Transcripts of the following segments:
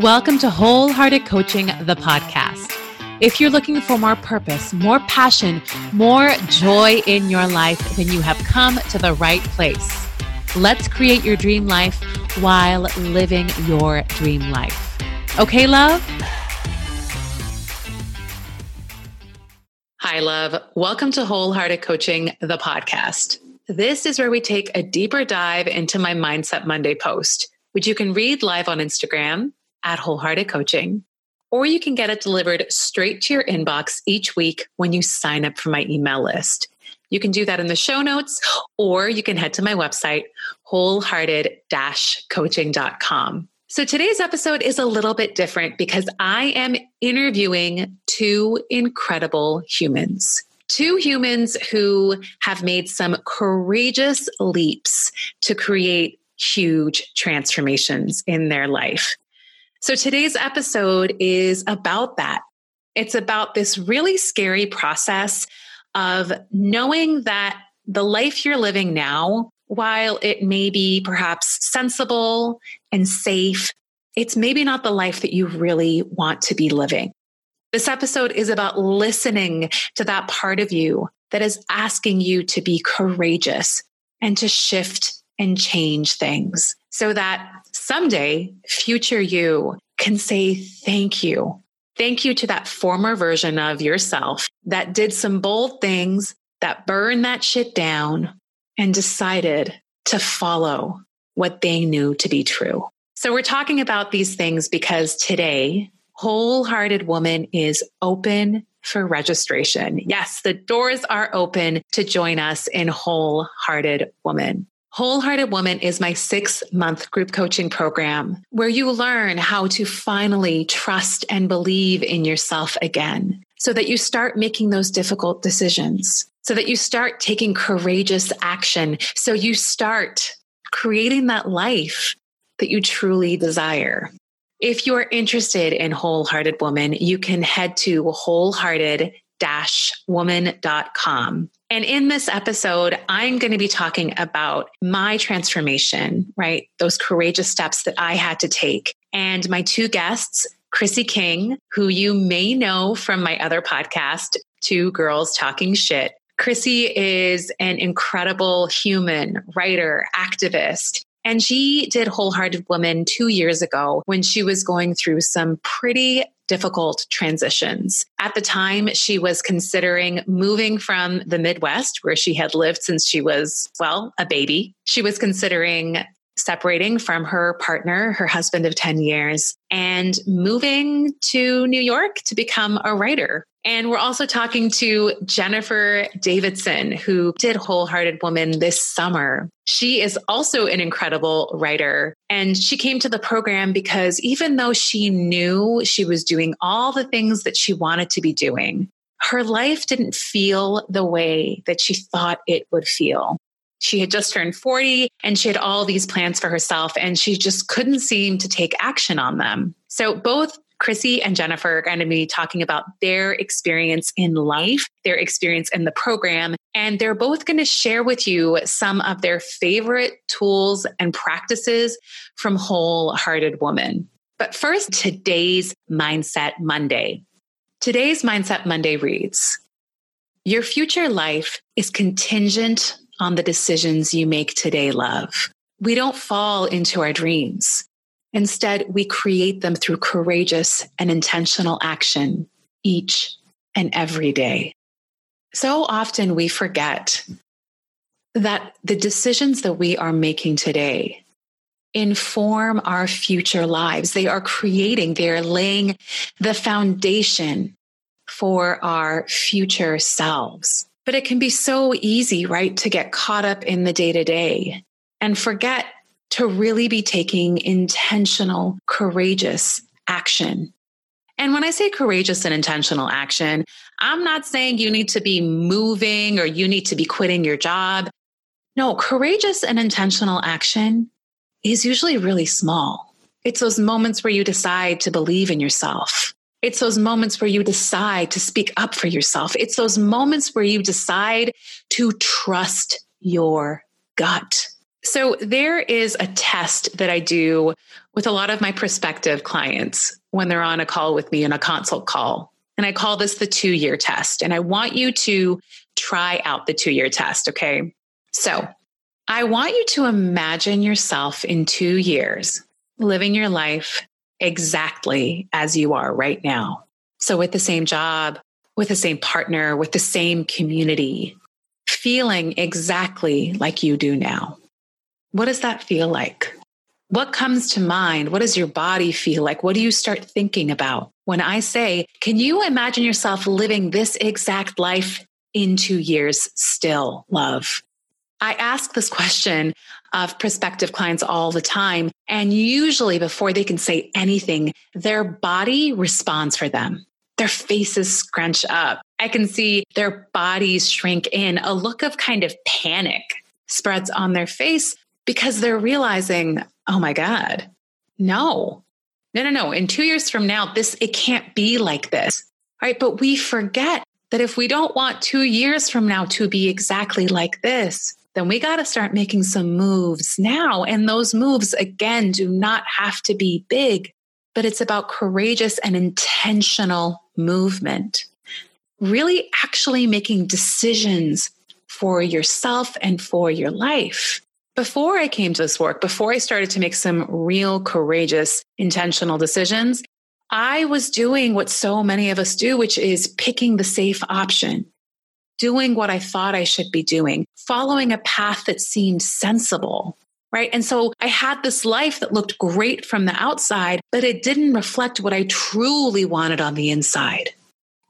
Welcome to Wholehearted Coaching, the podcast. If you're looking for more purpose, more passion, more joy in your life, then you have come to the right place. Let's create your dream life while living your dream life. Okay, love? Hi, love. Welcome to Wholehearted Coaching, the podcast. This is where we take a deeper dive into my Mindset Monday post, which you can read live on Instagram at Wholehearted Coaching, or you can get it delivered straight to your inbox each week when you sign up for my email list. You can do that in the show notes, or you can head to my website, wholehearted coaching.com. So today's episode is a little bit different because I am interviewing two incredible humans. Two humans who have made some courageous leaps to create huge transformations in their life. So today's episode is about that. It's about this really scary process of knowing that the life you're living now, while it may be perhaps sensible and safe, it's maybe not the life that you really want to be living. This episode is about listening to that part of you that is asking you to be courageous and to shift and change things so that someday future you can say thank you. Thank you to that former version of yourself that did some bold things, that burned that shit down and decided to follow what they knew to be true. So we're talking about these things because today, Wholehearted Woman is open for registration. Yes, the doors are open to join us in Wholehearted Woman. Wholehearted Woman is my six month group coaching program where you learn how to finally trust and believe in yourself again so that you start making those difficult decisions, so that you start taking courageous action, so you start creating that life that you truly desire. If you are interested in Wholehearted Woman, you can head to wholehearted woman.com. And in this episode, I'm going to be talking about my transformation, right? Those courageous steps that I had to take. And my two guests, Chrissy King, who you may know from my other podcast, Two Girls Talking Shit. Chrissy is an incredible human, writer, activist. And she did Wholehearted Woman two years ago when she was going through some pretty difficult transitions. At the time, she was considering moving from the Midwest, where she had lived since she was, well, a baby. She was considering separating from her partner, her husband of 10 years, and moving to New York to become a writer. And we're also talking to Jennifer Davidson, who did Wholehearted Woman this summer. She is also an incredible writer. And she came to the program because even though she knew she was doing all the things that she wanted to be doing, her life didn't feel the way that she thought it would feel. She had just turned 40 and she had all these plans for herself and she just couldn't seem to take action on them. So both Chrissy and Jennifer are going to be talking about their experience in life, their experience in the program, and they're both going to share with you some of their favorite tools and practices from Wholehearted Woman. But first, today's Mindset Monday. Today's Mindset Monday reads Your future life is contingent on the decisions you make today, love. We don't fall into our dreams. Instead, we create them through courageous and intentional action each and every day. So often we forget that the decisions that we are making today inform our future lives. They are creating, they are laying the foundation for our future selves. But it can be so easy, right, to get caught up in the day to day and forget to really be taking intentional, courageous action. And when I say courageous and intentional action, I'm not saying you need to be moving or you need to be quitting your job. No, courageous and intentional action is usually really small. It's those moments where you decide to believe in yourself. It's those moments where you decide to speak up for yourself. It's those moments where you decide to trust your gut. So, there is a test that I do with a lot of my prospective clients when they're on a call with me in a consult call. And I call this the two year test. And I want you to try out the two year test. Okay. So, I want you to imagine yourself in two years living your life exactly as you are right now. So, with the same job, with the same partner, with the same community, feeling exactly like you do now. What does that feel like? What comes to mind? What does your body feel like? What do you start thinking about? When I say, can you imagine yourself living this exact life in two years still, love? I ask this question of prospective clients all the time. And usually, before they can say anything, their body responds for them. Their faces scrunch up. I can see their bodies shrink in. A look of kind of panic spreads on their face because they're realizing, oh my God, no, no, no, no. In two years from now, this, it can't be like this. Right. But we forget that if we don't want two years from now to be exactly like this, then we got to start making some moves now. And those moves, again, do not have to be big, but it's about courageous and intentional movement. Really actually making decisions for yourself and for your life. Before I came to this work, before I started to make some real courageous, intentional decisions, I was doing what so many of us do, which is picking the safe option doing what I thought I should be doing, following a path that seemed sensible. Right. And so I had this life that looked great from the outside, but it didn't reflect what I truly wanted on the inside.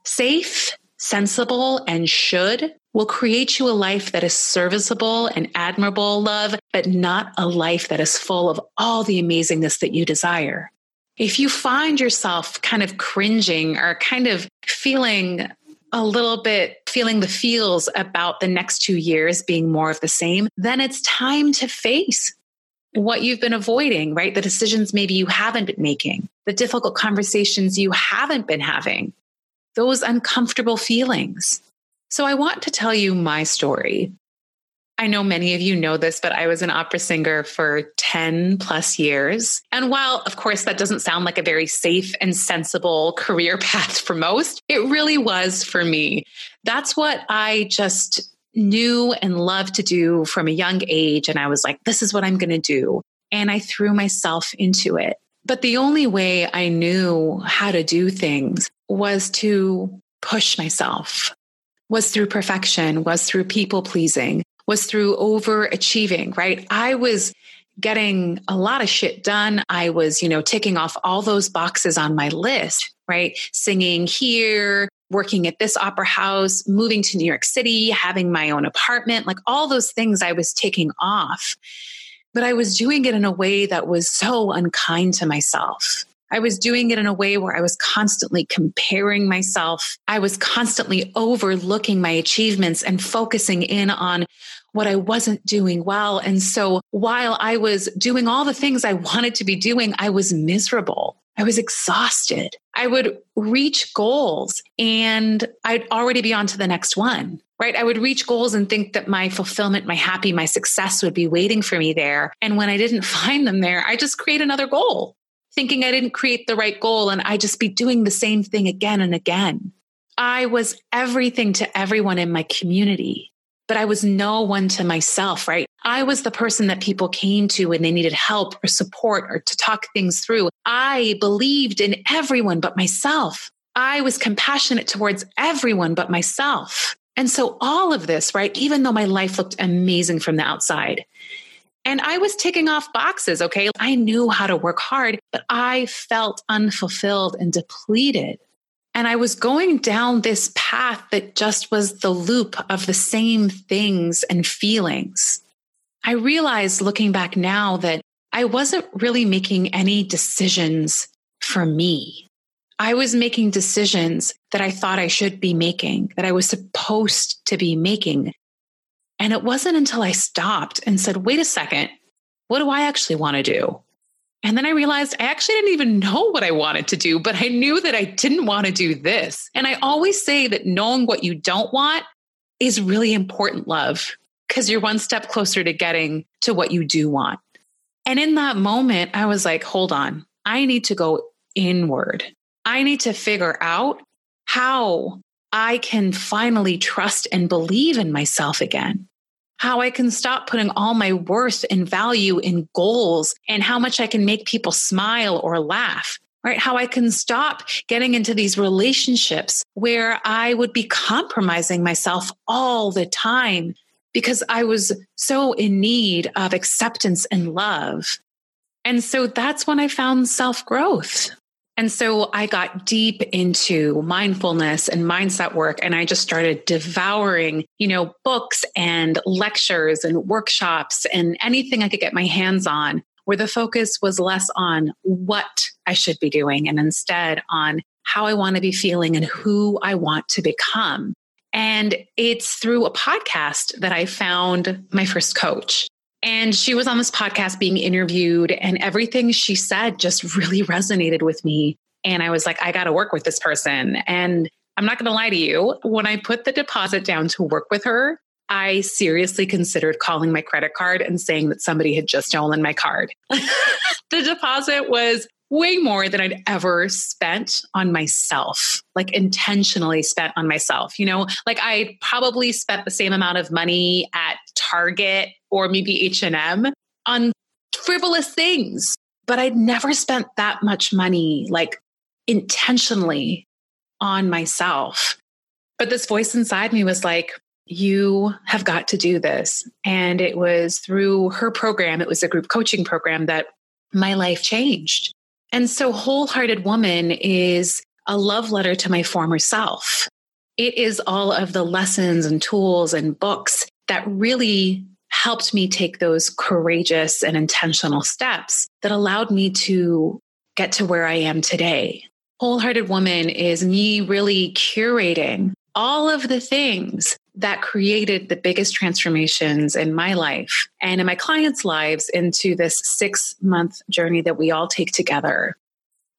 Safe, sensible, and should will create you a life that is serviceable and admirable, love, but not a life that is full of all the amazingness that you desire. If you find yourself kind of cringing or kind of feeling a little bit feeling the feels about the next two years being more of the same, then it's time to face what you've been avoiding, right? The decisions maybe you haven't been making, the difficult conversations you haven't been having, those uncomfortable feelings. So I want to tell you my story. I know many of you know this, but I was an opera singer for 10 plus years. And while, of course, that doesn't sound like a very safe and sensible career path for most, it really was for me. That's what I just knew and loved to do from a young age. And I was like, this is what I'm going to do. And I threw myself into it. But the only way I knew how to do things was to push myself, was through perfection, was through people pleasing, was through overachieving, right? I was getting a lot of shit done. I was, you know, ticking off all those boxes on my list, right? Singing here, working at this opera house, moving to New York City, having my own apartment, like all those things I was taking off. But I was doing it in a way that was so unkind to myself. I was doing it in a way where I was constantly comparing myself. I was constantly overlooking my achievements and focusing in on what I wasn't doing well. And so while I was doing all the things I wanted to be doing, I was miserable. I was exhausted. I would reach goals and I'd already be on to the next one, right? I would reach goals and think that my fulfillment, my happy, my success would be waiting for me there. And when I didn't find them there, I just create another goal thinking I didn't create the right goal and I'd just be doing the same thing again and again. I was everything to everyone in my community, but I was no one to myself, right? I was the person that people came to when they needed help or support or to talk things through. I believed in everyone but myself. I was compassionate towards everyone but myself. And so all of this, right? Even though my life looked amazing from the outside, and I was ticking off boxes. Okay. I knew how to work hard, but I felt unfulfilled and depleted. And I was going down this path that just was the loop of the same things and feelings. I realized looking back now that I wasn't really making any decisions for me. I was making decisions that I thought I should be making, that I was supposed to be making, and it wasn't until I stopped and said, wait a second, what do I actually want to do? And then I realized I actually didn't even know what I wanted to do, but I knew that I didn't want to do this. And I always say that knowing what you don't want is really important, love. because you're one step closer to getting to what you do want. And in that moment, I was like, hold on, I need to go inward. I need to figure out how I can finally trust and believe in myself again. How I can stop putting all my worth and value in goals and how much I can make people smile or laugh, right? How I can stop getting into these relationships where I would be compromising myself all the time because I was so in need of acceptance and love. And so that's when I found self growth. And so I got deep into mindfulness and mindset work and I just started devouring, you know, books and lectures and workshops and anything I could get my hands on where the focus was less on what I should be doing and instead on how I want to be feeling and who I want to become. And it's through a podcast that I found my first coach. And she was on this podcast being interviewed, and everything she said just really resonated with me. And I was like, I got to work with this person. And I'm not going to lie to you, when I put the deposit down to work with her, I seriously considered calling my credit card and saying that somebody had just stolen my card. the deposit was way more than I'd ever spent on myself, like intentionally spent on myself. You know, like I probably spent the same amount of money at Target or maybe H&M on frivolous things, but I'd never spent that much money like intentionally on myself. But this voice inside me was like, you have got to do this. And it was through her program, it was a group coaching program that my life changed. And so, Wholehearted Woman is a love letter to my former self. It is all of the lessons and tools and books that really helped me take those courageous and intentional steps that allowed me to get to where I am today. Wholehearted Woman is me really curating all of the things that created the biggest transformations in my life and in my clients' lives into this six month journey that we all take together.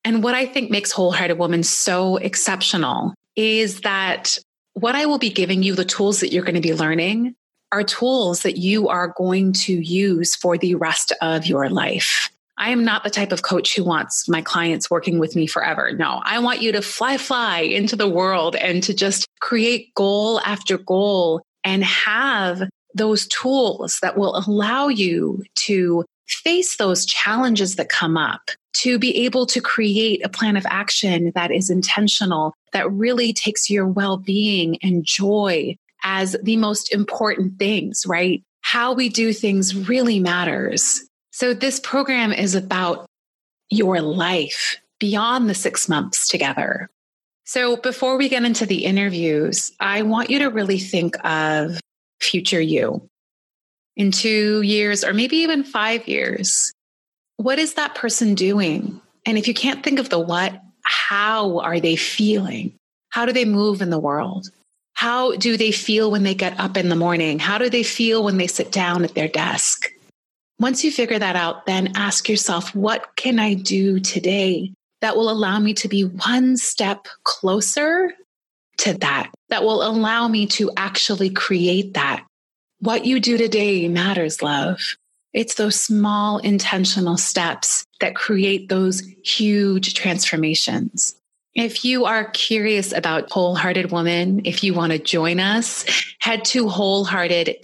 And what I think makes Wholehearted Woman so exceptional is that what I will be giving you, the tools that you're going to be learning, are tools that you are going to use for the rest of your life. I am not the type of coach who wants my clients working with me forever. No, I want you to fly, fly into the world and to just create goal after goal and have those tools that will allow you to face those challenges that come up, to be able to create a plan of action that is intentional, that really takes your well being and joy as the most important things, right? How we do things really matters. So, this program is about your life beyond the six months together. So, before we get into the interviews, I want you to really think of future you in two years or maybe even five years. What is that person doing? And if you can't think of the what, how are they feeling? How do they move in the world? How do they feel when they get up in the morning? How do they feel when they sit down at their desk? Once you figure that out, then ask yourself, what can I do today that will allow me to be one step closer to that, that will allow me to actually create that? What you do today matters, love. It's those small intentional steps that create those huge transformations. If you are curious about Wholehearted Woman, if you want to join us, head to wholehearted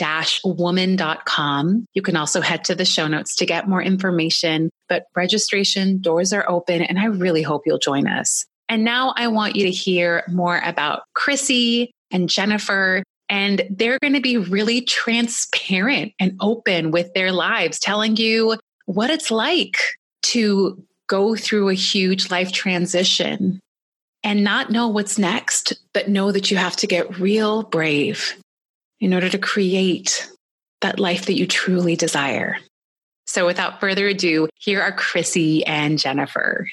woman.com. You can also head to the show notes to get more information, but registration doors are open and I really hope you'll join us. And now I want you to hear more about Chrissy and Jennifer. And they're going to be really transparent and open with their lives, telling you what it's like to go through a huge life transition and not know what's next, but know that you have to get real brave in order to create that life that you truly desire. So, without further ado, here are Chrissy and Jennifer.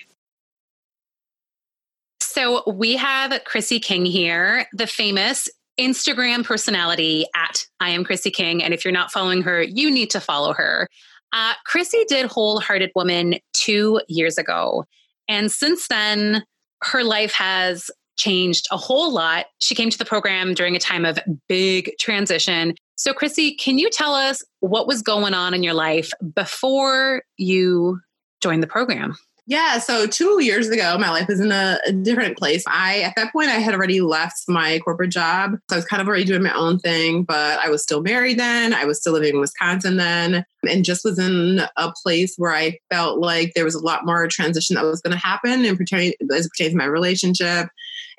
So, we have Chrissy King here, the famous Instagram personality at I am Chrissy King. And if you're not following her, you need to follow her. Uh, Chrissy did Wholehearted Woman two years ago. And since then, her life has changed a whole lot. She came to the program during a time of big transition. So, Chrissy, can you tell us what was going on in your life before you joined the program? Yeah, so two years ago, my life was in a, a, different place. I, at that point, I had already left my corporate job. So I was kind of already doing my own thing, but I was still married then. I was still living in Wisconsin then, and just was in a place where I felt like there was a lot more transition that was going to happen and pertain, as it pertains to my relationship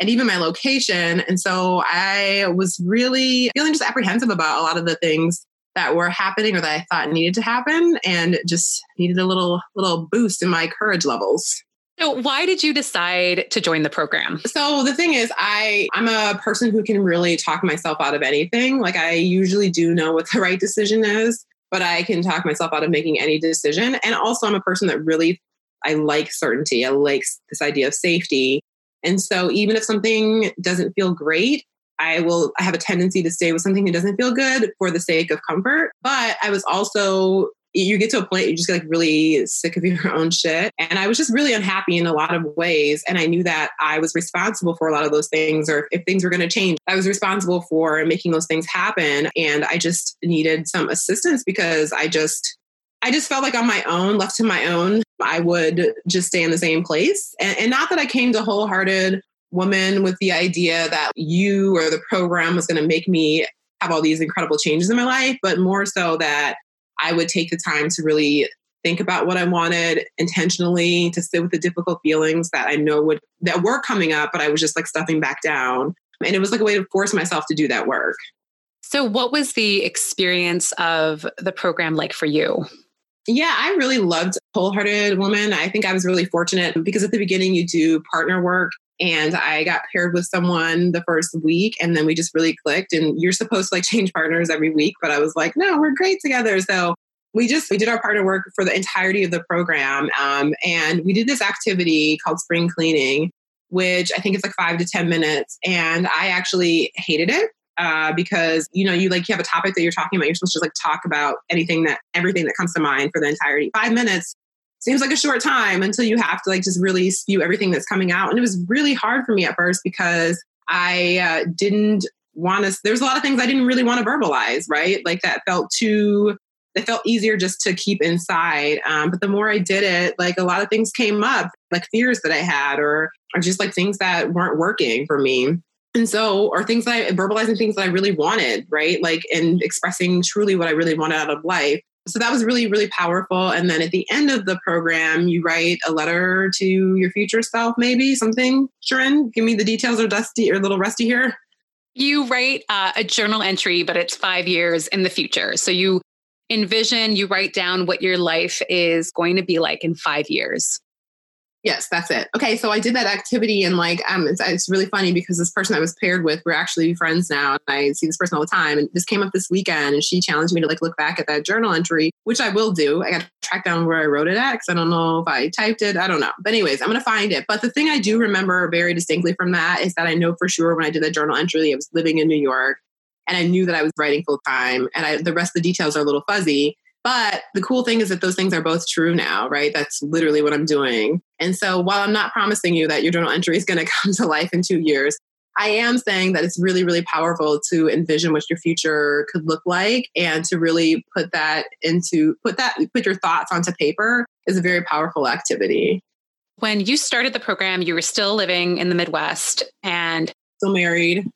and even my location. And so I was really feeling just apprehensive about a lot of the things that were happening or that I thought needed to happen and just needed a little little boost in my courage levels. So why did you decide to join the program? So the thing is I I'm a person who can really talk myself out of anything. Like I usually do know what the right decision is, but I can talk myself out of making any decision. And also I'm a person that really I like certainty. I like this idea of safety. And so even if something doesn't feel great, I will I have a tendency to stay with something that doesn't feel good for the sake of comfort. But I was also you get to a point you just get like really sick of your own shit. And I was just really unhappy in a lot of ways. And I knew that I was responsible for a lot of those things, or if things were going to change, I was responsible for making those things happen. And I just needed some assistance because I just I just felt like on my own, left to my own, I would just stay in the same place. And, and not that I came to wholehearted woman with the idea that you or the program was going to make me have all these incredible changes in my life, but more so that I would take the time to really think about what I wanted intentionally, to sit with the difficult feelings that I know would that were coming up, but I was just like stuffing back down. And it was like a way to force myself to do that work. So, what was the experience of the program like for you? Yeah, I really loved Wholehearted Woman. I think I was really fortunate because at the beginning you do partner work and I got paired with someone the first week and then we just really clicked and you're supposed to like change partners every week but I was like no we're great together. So we just we did our partner work for the entirety of the program um, and we did this activity called spring cleaning which I think it's like five to ten minutes and I actually hated it uh, because you know you like you have a topic that you're talking about you're supposed to just like talk about anything that everything that comes to mind for the entirety five minutes seems like a short time until you have to like just really spew everything that's coming out. And it was really hard for me at first because I uh, didn't want to, there's a lot of things I didn't really want to verbalize, right? Like that felt too, it felt easier just to keep inside. Um, but the more I did it, like a lot of things came up, like fears that I had, or, or just like things that weren't working for me. And so, or things that I verbalizing things that I really wanted, right? Like, and expressing truly what I really wanted out of life so that was really really powerful. And then at the end of the program you write a letter to your future self maybe something. Sharon give me the details or dusty or a little rusty here. You write uh, a journal entry but it's five years in the future. So you envision you write down what your life is going to be like in five years Yes, that's it. Okay, so I did that activity and like um it's, it's really funny because this person I was paired with, we're actually friends now. And I see this person all the time. And this came up this weekend and she challenged me to like look back at that journal entry, which I will do. I got to track down where I wrote it at because I don't know if I typed it. I don't know. But anyways, I'm gonna find it. But the thing I do remember very distinctly from that is that I know for sure when I did that journal entry, I was living in New York and I knew that I was writing full time. And I, the rest of the details are a little fuzzy. But the cool thing is that those things are both true now, right? That's literally what I'm doing. And so while I'm not promising you that your journal entry is going to come to life in two years, I am saying that it's really, really powerful to envision what your future could look like and to really put that into, put that, put your thoughts onto paper is a very powerful activity. When you started the program, you were still living in the Midwest and still married.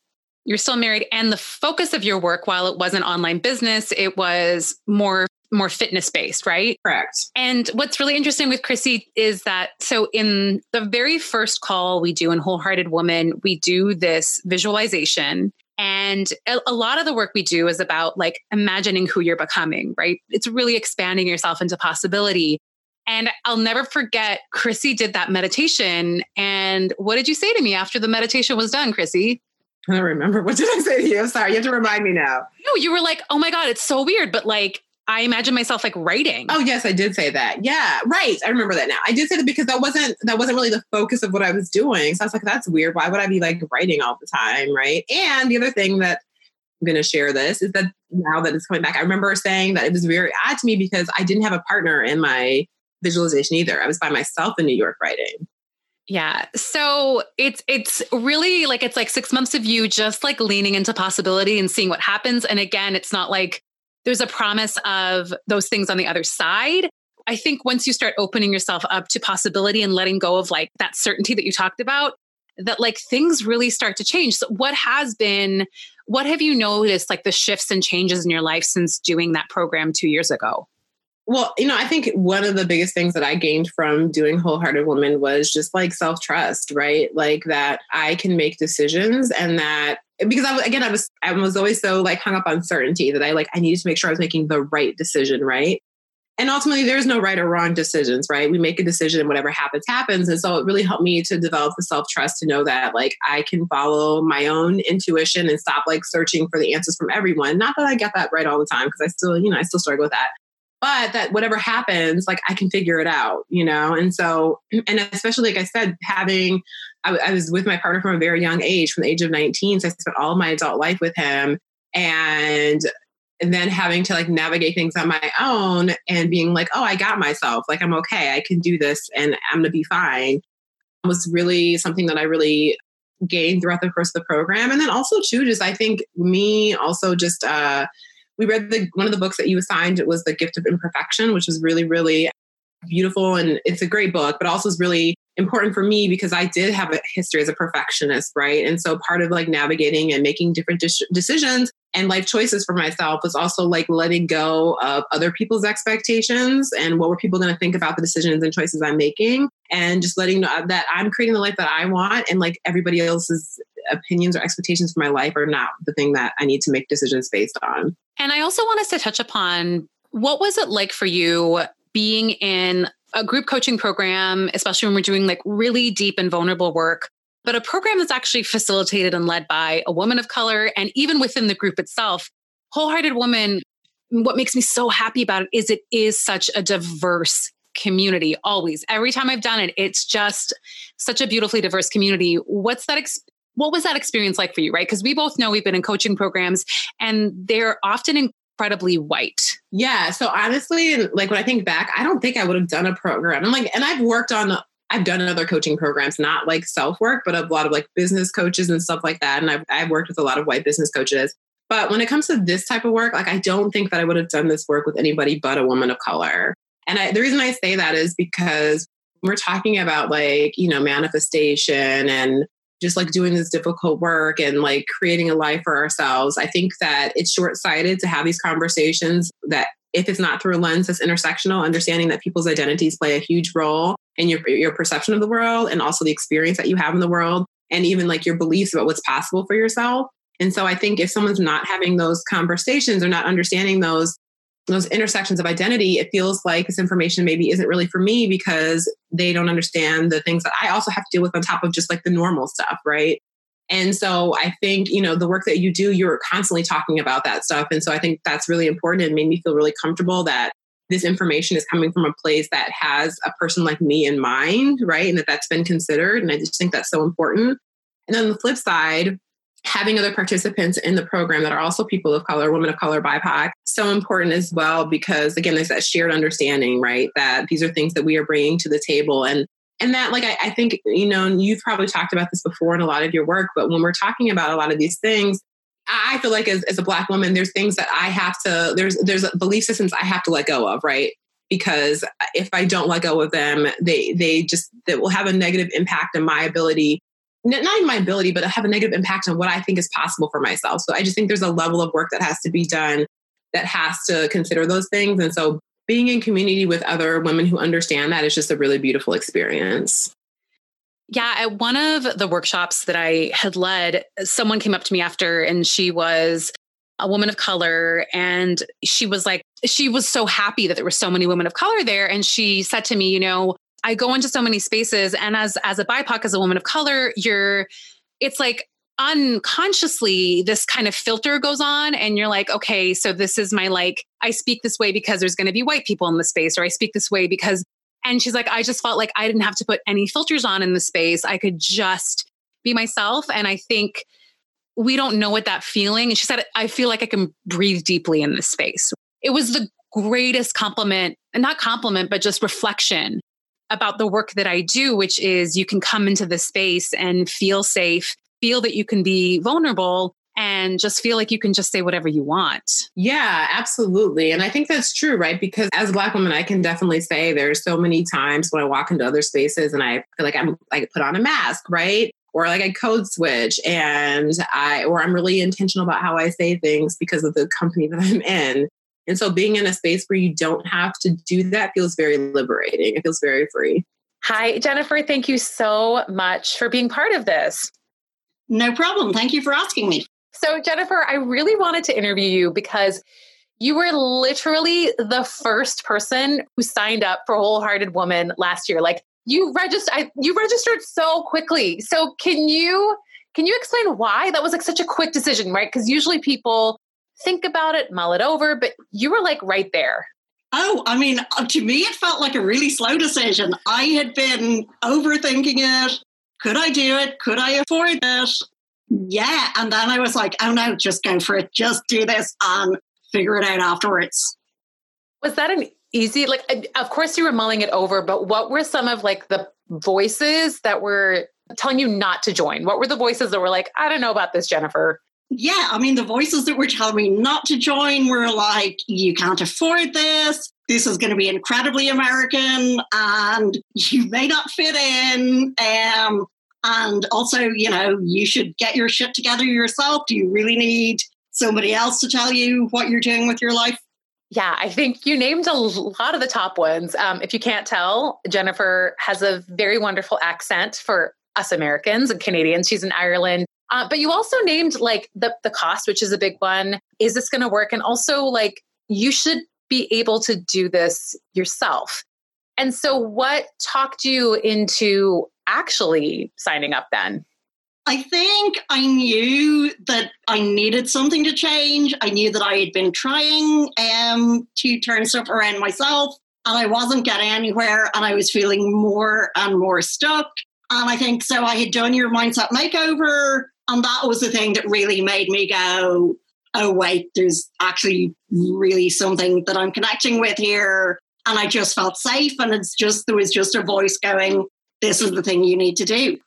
You're still married. And the focus of your work, while it wasn't online business, it was more more fitness based, right? Correct. And what's really interesting with Chrissy is that so in the very first call we do in Wholehearted Woman, we do this visualization. And a, lot of the work we do is about like imagining who you're becoming, right? It's really expanding yourself into possibility. And I'll never forget, Chrissy did that meditation. And what did you say to me after the meditation was done, Chrissy? I don't remember. What did I say to you? I'm sorry. You have to remind me now. No, you were like, oh my God, it's so weird. But like, I imagine myself like writing. Oh yes, I did say that. Yeah, right. I remember that now. I did say that because that wasn't that wasn't really the focus of what I was doing. So I was like, that's weird. Why would I be like writing all the time, right? And the other thing that I'm going to share this is that now that it's coming back, I remember saying that it was very odd to me because I didn't have a partner in my visualization either. I was by myself in New York writing. Yeah. So it's it's really like it's like 6 months of you just like leaning into possibility and seeing what happens and again it's not like there's a promise of those things on the other side. I think once you start opening yourself up to possibility and letting go of like that certainty that you talked about, that like things really start to change. So what has been, what have you noticed like the shifts and changes in your life since doing that program two years ago? Well, you know, I think one of the biggest things that I gained from doing Wholehearted Woman was just like self trust, right? Like that I can make decisions and that because I again I was I was always so like hung up on certainty that I like I needed to make sure I was making the right decision, right? And ultimately there's no right or wrong decisions, right? We make a decision and whatever happens happens. And so it really helped me to develop the self-trust to know that like I can follow my own intuition and stop like searching for the answers from everyone. Not that I get that right all the time because I still, you know, I still struggle with that but that whatever happens like i can figure it out you know? And so and especially like i said having I, I, was with my partner from a very young age from the age of 19 so i spent all of my adult life with him. And and then having to like navigate things on my own and being like oh i got myself. Like i'm okay. I can do this and i'm gonna be fine. Was really something that i really gained throughout the course of the program. And then also too just i think me also just uh we read the one of the books that you assigned. It was The Gift of Imperfection, which was really, really beautiful. And it's a great book, but also is really important for me because I did have a history as a perfectionist, right? And so part of like navigating and making different de- decisions and life choices for myself was also like letting go of other people's expectations and what were people going to think about the decisions and choices I'm making and just letting know that I'm creating the life that I want and like everybody else's opinions or expectations for my life are not the thing that I need to make decisions based on. And I also want us to touch upon what was it like for you being in a group coaching program, especially when we're doing like really deep and vulnerable work, but a program that's actually facilitated and led by a woman of color. And even within the group itself, Wholehearted Woman, what makes me so happy about it is it is such a diverse community always every time i've done it it's just such a beautifully diverse community what's that ex- what was that experience like for you, right? Because we both know we've been in coaching programs and they're often incredibly white. Yeah. So honestly, like when I think back, I don't think I would have done a program. I'm like, and I've worked on I've done other coaching programs, not like self work, but a lot of like business coaches and stuff like that. And I've, I've worked with a lot of white business coaches. But when it comes to this type of work, like I don't think that I would have done this work with anybody but a woman of color. And I, the reason I say that is because we're talking about like, you know, manifestation and just like doing this difficult work and like creating a life for ourselves. I think that it's short sighted to have these conversations that if it's not through a lens that's intersectional, understanding that people's identities play a huge role in your, your perception of the world and also the experience that you have in the world and even like your beliefs about what's possible for yourself. And so I think if someone's not having those conversations or not understanding those, those intersections of identity, it feels like this information maybe isn't really for me because they don't understand the things that I also have to deal with on top of just like the normal stuff, right? And so I think, you know, the work that you do, you're constantly talking about that stuff. And so I think that's really important and made me feel really comfortable that this information is coming from a place that has a person like me in mind, right? And that that's been considered. And I just think that's so important. And then the flip side, having other participants in the program that are also people of color, women of color, BIPOC, so important as well because again, there's that shared understanding, right? That these are things that we are bringing to the table, and and that like I, I think you know you've probably talked about this before in a lot of your work, but when we're talking about a lot of these things. I feel like as, as a black woman, there's things that I have to, there's, there's belief systems I have to let go of, right? because if I don't let go of them, they they just that will have a negative impact on my ability not even my ability, but have a negative impact on what I think is possible for myself. So I just think there's a level of work that has to be done that has to consider those things. And so being in community with other women who understand that is just a really beautiful experience. Yeah, at one of the workshops that I had led, someone came up to me after and she was a woman of color and she was like she was so happy that there were so many women of color there and she said to me, you know, I go into so many spaces and as as a BIPOC, as a woman of color, you're it's like unconsciously this kind of filter goes on and you're like okay so this is my like i speak this way because there's going to be white people in the space or i speak this way because and she's like i just felt like i didn't have to put any filters on in the space. I could just be myself and i think we don't know what that feeling and she said i feel like i can breathe deeply in this space. It was the greatest compliment and not compliment but just reflection about the work that I do, which is you can come into the space and feel safe, feel that you can be vulnerable and just feel like you can just say whatever you want. Yeah, absolutely. And I think that's true, right? Because as a black woman, I can definitely say there's so many times when I walk into other spaces and I feel like I'm like put on a mask, right? Or like I code switch and I or I'm really intentional about how I say things because of the company that I'm in. And so being in a space where you don't have to do that feels very liberating. It feels very free. Hi, Jennifer. Thank you so much for being part of this. No problem. Thank you for asking me. So, Jennifer, I really wanted to interview you because you were literally the first person who signed up for Wholehearted Woman last year. Like you registered, you registered so quickly. So, can you can you explain why that was like such a quick decision, right? Because usually people think about it, mull it over, but you were like right there. Oh, I mean, uh, to me, it felt like a really slow decision. I had been overthinking it. Could I do it? Could I afford it? Yeah. And then I was like, oh no, just go for it. Just do this and figure it out afterwards. Was that an easy, like, uh, of course you were mulling it over, but what were some of like the voices that were telling you not to join? What were the voices that were like, I don't know about this, Jennifer? Yeah. I mean, the voices that were telling me not to join were like, you can't afford this. This is going to be incredibly American and you may not fit in. Um, and also, you know, you should get your shit together yourself. Do you really need somebody else to tell you what you're doing with your life? Yeah, I think you named a lot of the top ones. Um, if you can't tell, Jennifer has a very wonderful accent for us Americans and Canadians. She's in Ireland. Uh, but you also named like the, the cost, which is a big one. Is this going to work? And also, like, you should be able to do this yourself. And so, what talked you into actually signing up then? I think I knew that I needed something to change. I knew that I had been trying um, to turn stuff around myself and I wasn't getting anywhere and I was feeling more and more stuck. And I think so. I had done your mindset makeover, and that was the thing that really made me go, oh, wait, there's actually really something that I'm connecting with here. And I just felt safe. And it's just, there was just a voice going, this is the thing you need to do.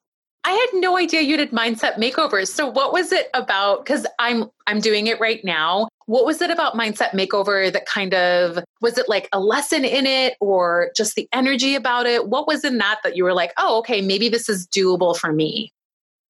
I had no idea you did mindset makeovers. So what was it about cuz I'm I'm doing it right now. What was it about mindset makeover that kind of was it like a lesson in it or just the energy about it? What was in that that you were like, "Oh, okay, maybe this is doable for me."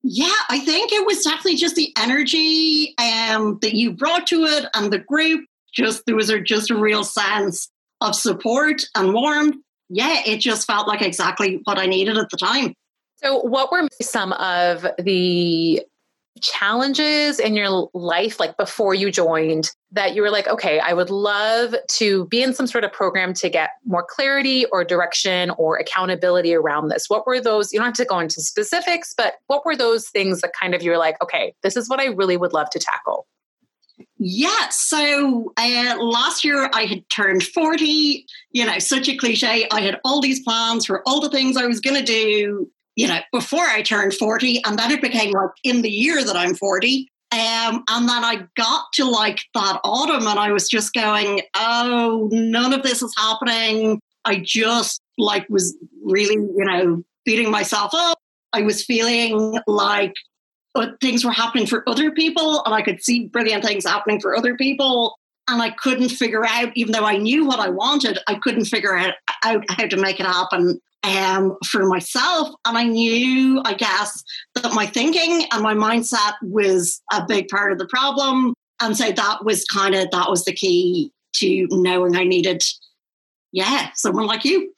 Yeah, I think it was definitely just the energy um, that you brought to it and the group. Just there was a, just a real sense of support and warmth yeah, it just felt like exactly what I needed at the time. So, what were some of the challenges in your life, like before you joined, that you were like, okay, I would love to be in some sort of program to get more clarity or direction or accountability around this? What were those? You don't have to go into specifics, but what were those things that kind of you're like, okay, this is what I really would love to tackle? Yeah. So uh, last year I had turned 40, you know, such a cliche. I had all these plans for all the things I was going to do, you know, before I turned 40. And then it became like in the year that I'm 40. Um, and then I got to like that autumn and I was just going, oh, none of this is happening. I just like was really, you know, beating myself up. I was feeling like things were happening for other people and I could see brilliant things happening for other people. And I couldn't figure out, even though I knew what I wanted, I couldn't figure out, out how to make it happen um, for myself. And I knew, I guess, that my thinking and my mindset was a big part of the problem. And so that was kind of, that was the key to knowing I needed, yeah, someone like you.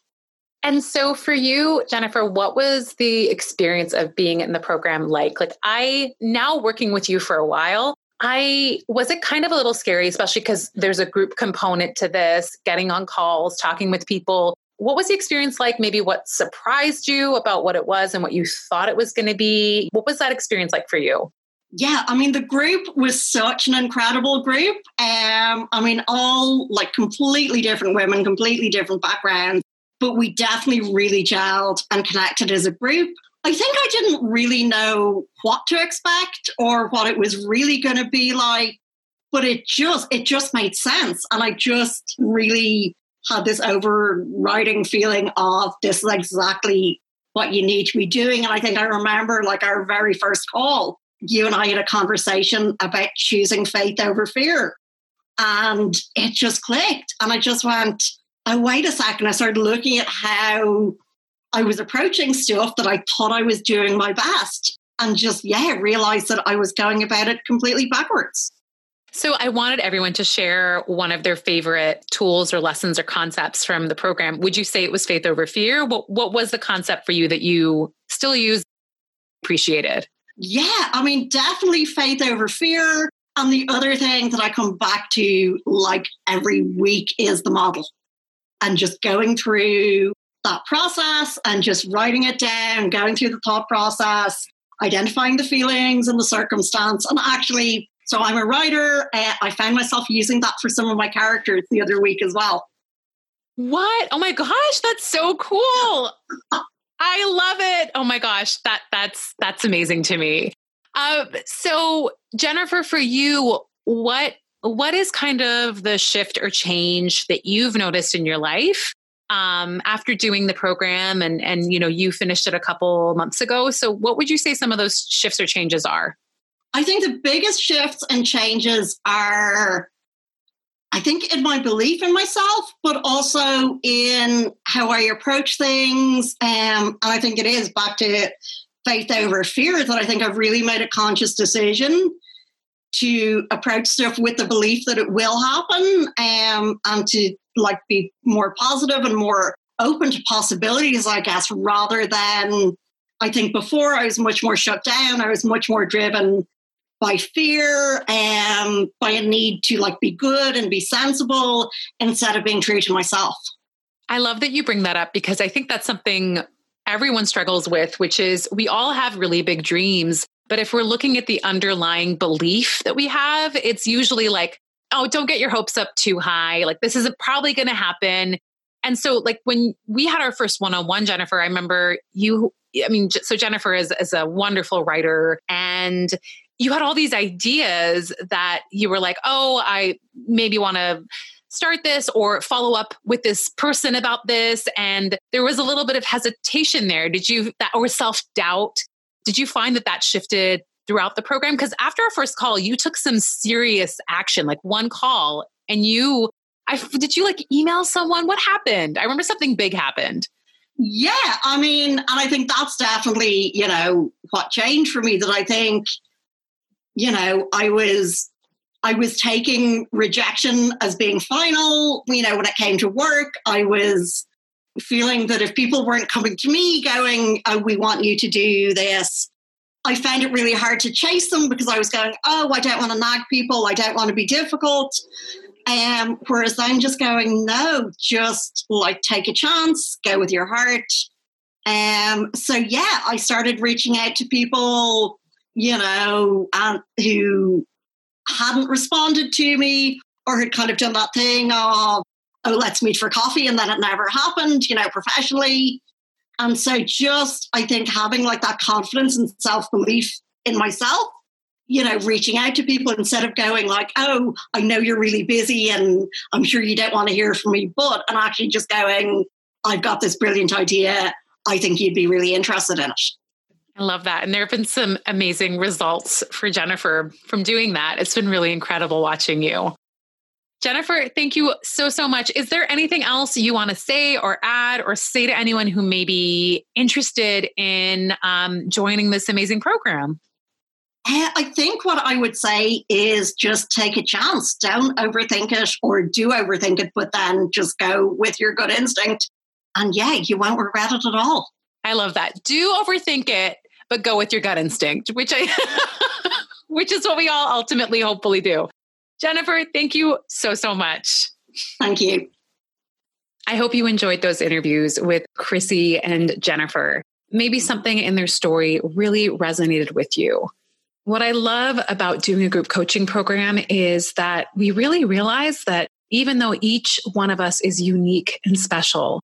And so for you, Jennifer, what was the experience of being in the program like? Like I now working with you for a while, I was it kind of a little scary, especially because there's a group component to this, getting on calls, talking with people. What was the experience like? Maybe what surprised you about what it was and what you thought it was going to be? What was that experience like for you? Yeah, I mean, the group was such an incredible group. Um, I mean, all like completely different women, completely different backgrounds but we definitely really gelled and connected as a group. I think I didn't really know what to expect or what it was really going to be like, but it just it just made sense, and I just really had this overriding feeling of this is exactly what you need to be doing. And I think I remember like our very first call, you and I had a conversation about choosing faith over fear. And it just clicked. And I just went, oh, wait a second. I started looking at how I was approaching stuff that I thought I was doing my best. And just, yeah, realized that I was going about it completely backwards. So I wanted everyone to share one of their favorite tools or lessons or concepts from the program. Would you say it was faith over fear? What what was the concept for you that you still use appreciated? Yeah, I mean definitely faith over fear. And the other thing that I come back to like every week is the model. And just going through that process and just writing it down, going through the thought process, identifying the feelings and the circumstance, and actually so I'm a writer. Uh, I found myself using that for some of my characters the other week as well. What? Oh my gosh, that's so cool. I love it. Oh my gosh, that that's that's amazing to me. Uh, so Jennifer, for you, what what is kind of the shift or change that you've noticed in your life um, after doing the program and and you know you finished it a couple months ago so what would you say some of those shifts or changes are I think the biggest shifts and changes are, I think, in my belief in myself, but also in how I approach things. Um, and I think it is back to faith over fear that I think I've really made a conscious decision to approach stuff with the belief that it will happen um, and to like be more positive and more open to possibilities, I guess, rather than I think before I was much more shut down. I was much more driven by fear and by a need to like be good and be sensible instead of being true to myself. I love that you bring that up because I think that's something everyone struggles with, which is we all have really big dreams. But if we're looking at the underlying belief that we have, it's usually like, oh, don't get your hopes up too high. Like, this isn't probably going to happen. And so, like, when we had our first one on one, Jennifer, I remember you. I mean, so Jennifer is, is a wonderful writer, and you had all these ideas that you were like, oh, I maybe want to start this or follow up with this person about this and there was a little bit of hesitation there. Did you that or self-doubt? Did you find that that shifted throughout the program? Because after our first call you took some serious action like one call and you I did you like email someone? What happened? I remember something big happened. Yeah i mean and i think that's definitely you know what changed for me that i think you know, I was I was taking rejection as being final. You know, when it came to work, I was feeling that if people weren't coming to me going, oh, we want you to do this, I found it really hard to chase them because I was going, oh, I don't want to nag people. I don't want to be difficult. Um, whereas I'm just going, no, just like take a chance, go with your heart. Um, so yeah, I started reaching out to people you know, and who hadn't responded to me or had kind of done that thing of, oh, let's meet for coffee, and then it never happened, you know, professionally. And so just, I think, having like that confidence and self belief in myself, you know, reaching out to people instead of going like, oh, I know you're really busy and I'm sure you don't want to hear from me, but, and actually just going, I've got this brilliant idea. I think you'd be really interested in it. I love that. And there have been some amazing results for Jennifer from doing that. It's been really incredible watching you. Jennifer, thank you so, so much. Is there anything else you want to say or add or say to anyone who may be interested in um, joining this amazing program? I think what I would say is just take a chance. Don't overthink it or do overthink it, but then just go with your gut instinct. And yeah, you won't regret it at all. I love that. Do overthink it, but go with your gut instinct, which I which is what we all ultimately hopefully do. Jennifer, thank you so so much. Thank you. I hope you enjoyed those interviews with Chrissy and Jennifer. Maybe something in their story really resonated with you. What I love about doing a group coaching program is that we really realize that even though each one of us is unique and special,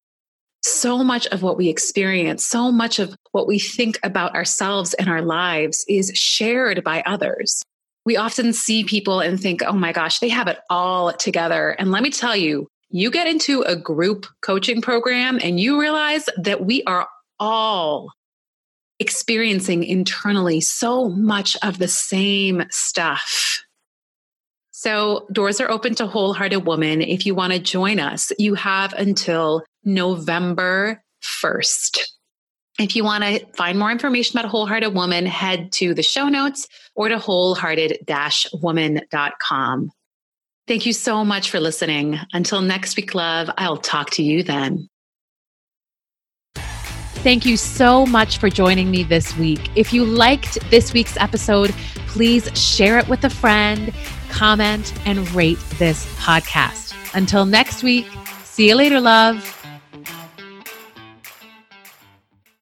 so much of what we experience, so much of what we think about ourselves and our lives is shared by others. We often see people and think, oh my gosh, they have it all together. And let me tell you, you get into a group coaching program and you realize that we are all experiencing internally so much of the same stuff. So, doors are open to Wholehearted Woman. If you want to join us, you have until November 1st. If you want to find more information about Wholehearted Woman, head to the show notes or to wholehearted woman.com. Thank you so much for listening. Until next week, love, I'll talk to you then. Thank you so much for joining me this week. If you liked this week's episode, please share it with a friend, comment, and rate this podcast. Until next week, see you later, love.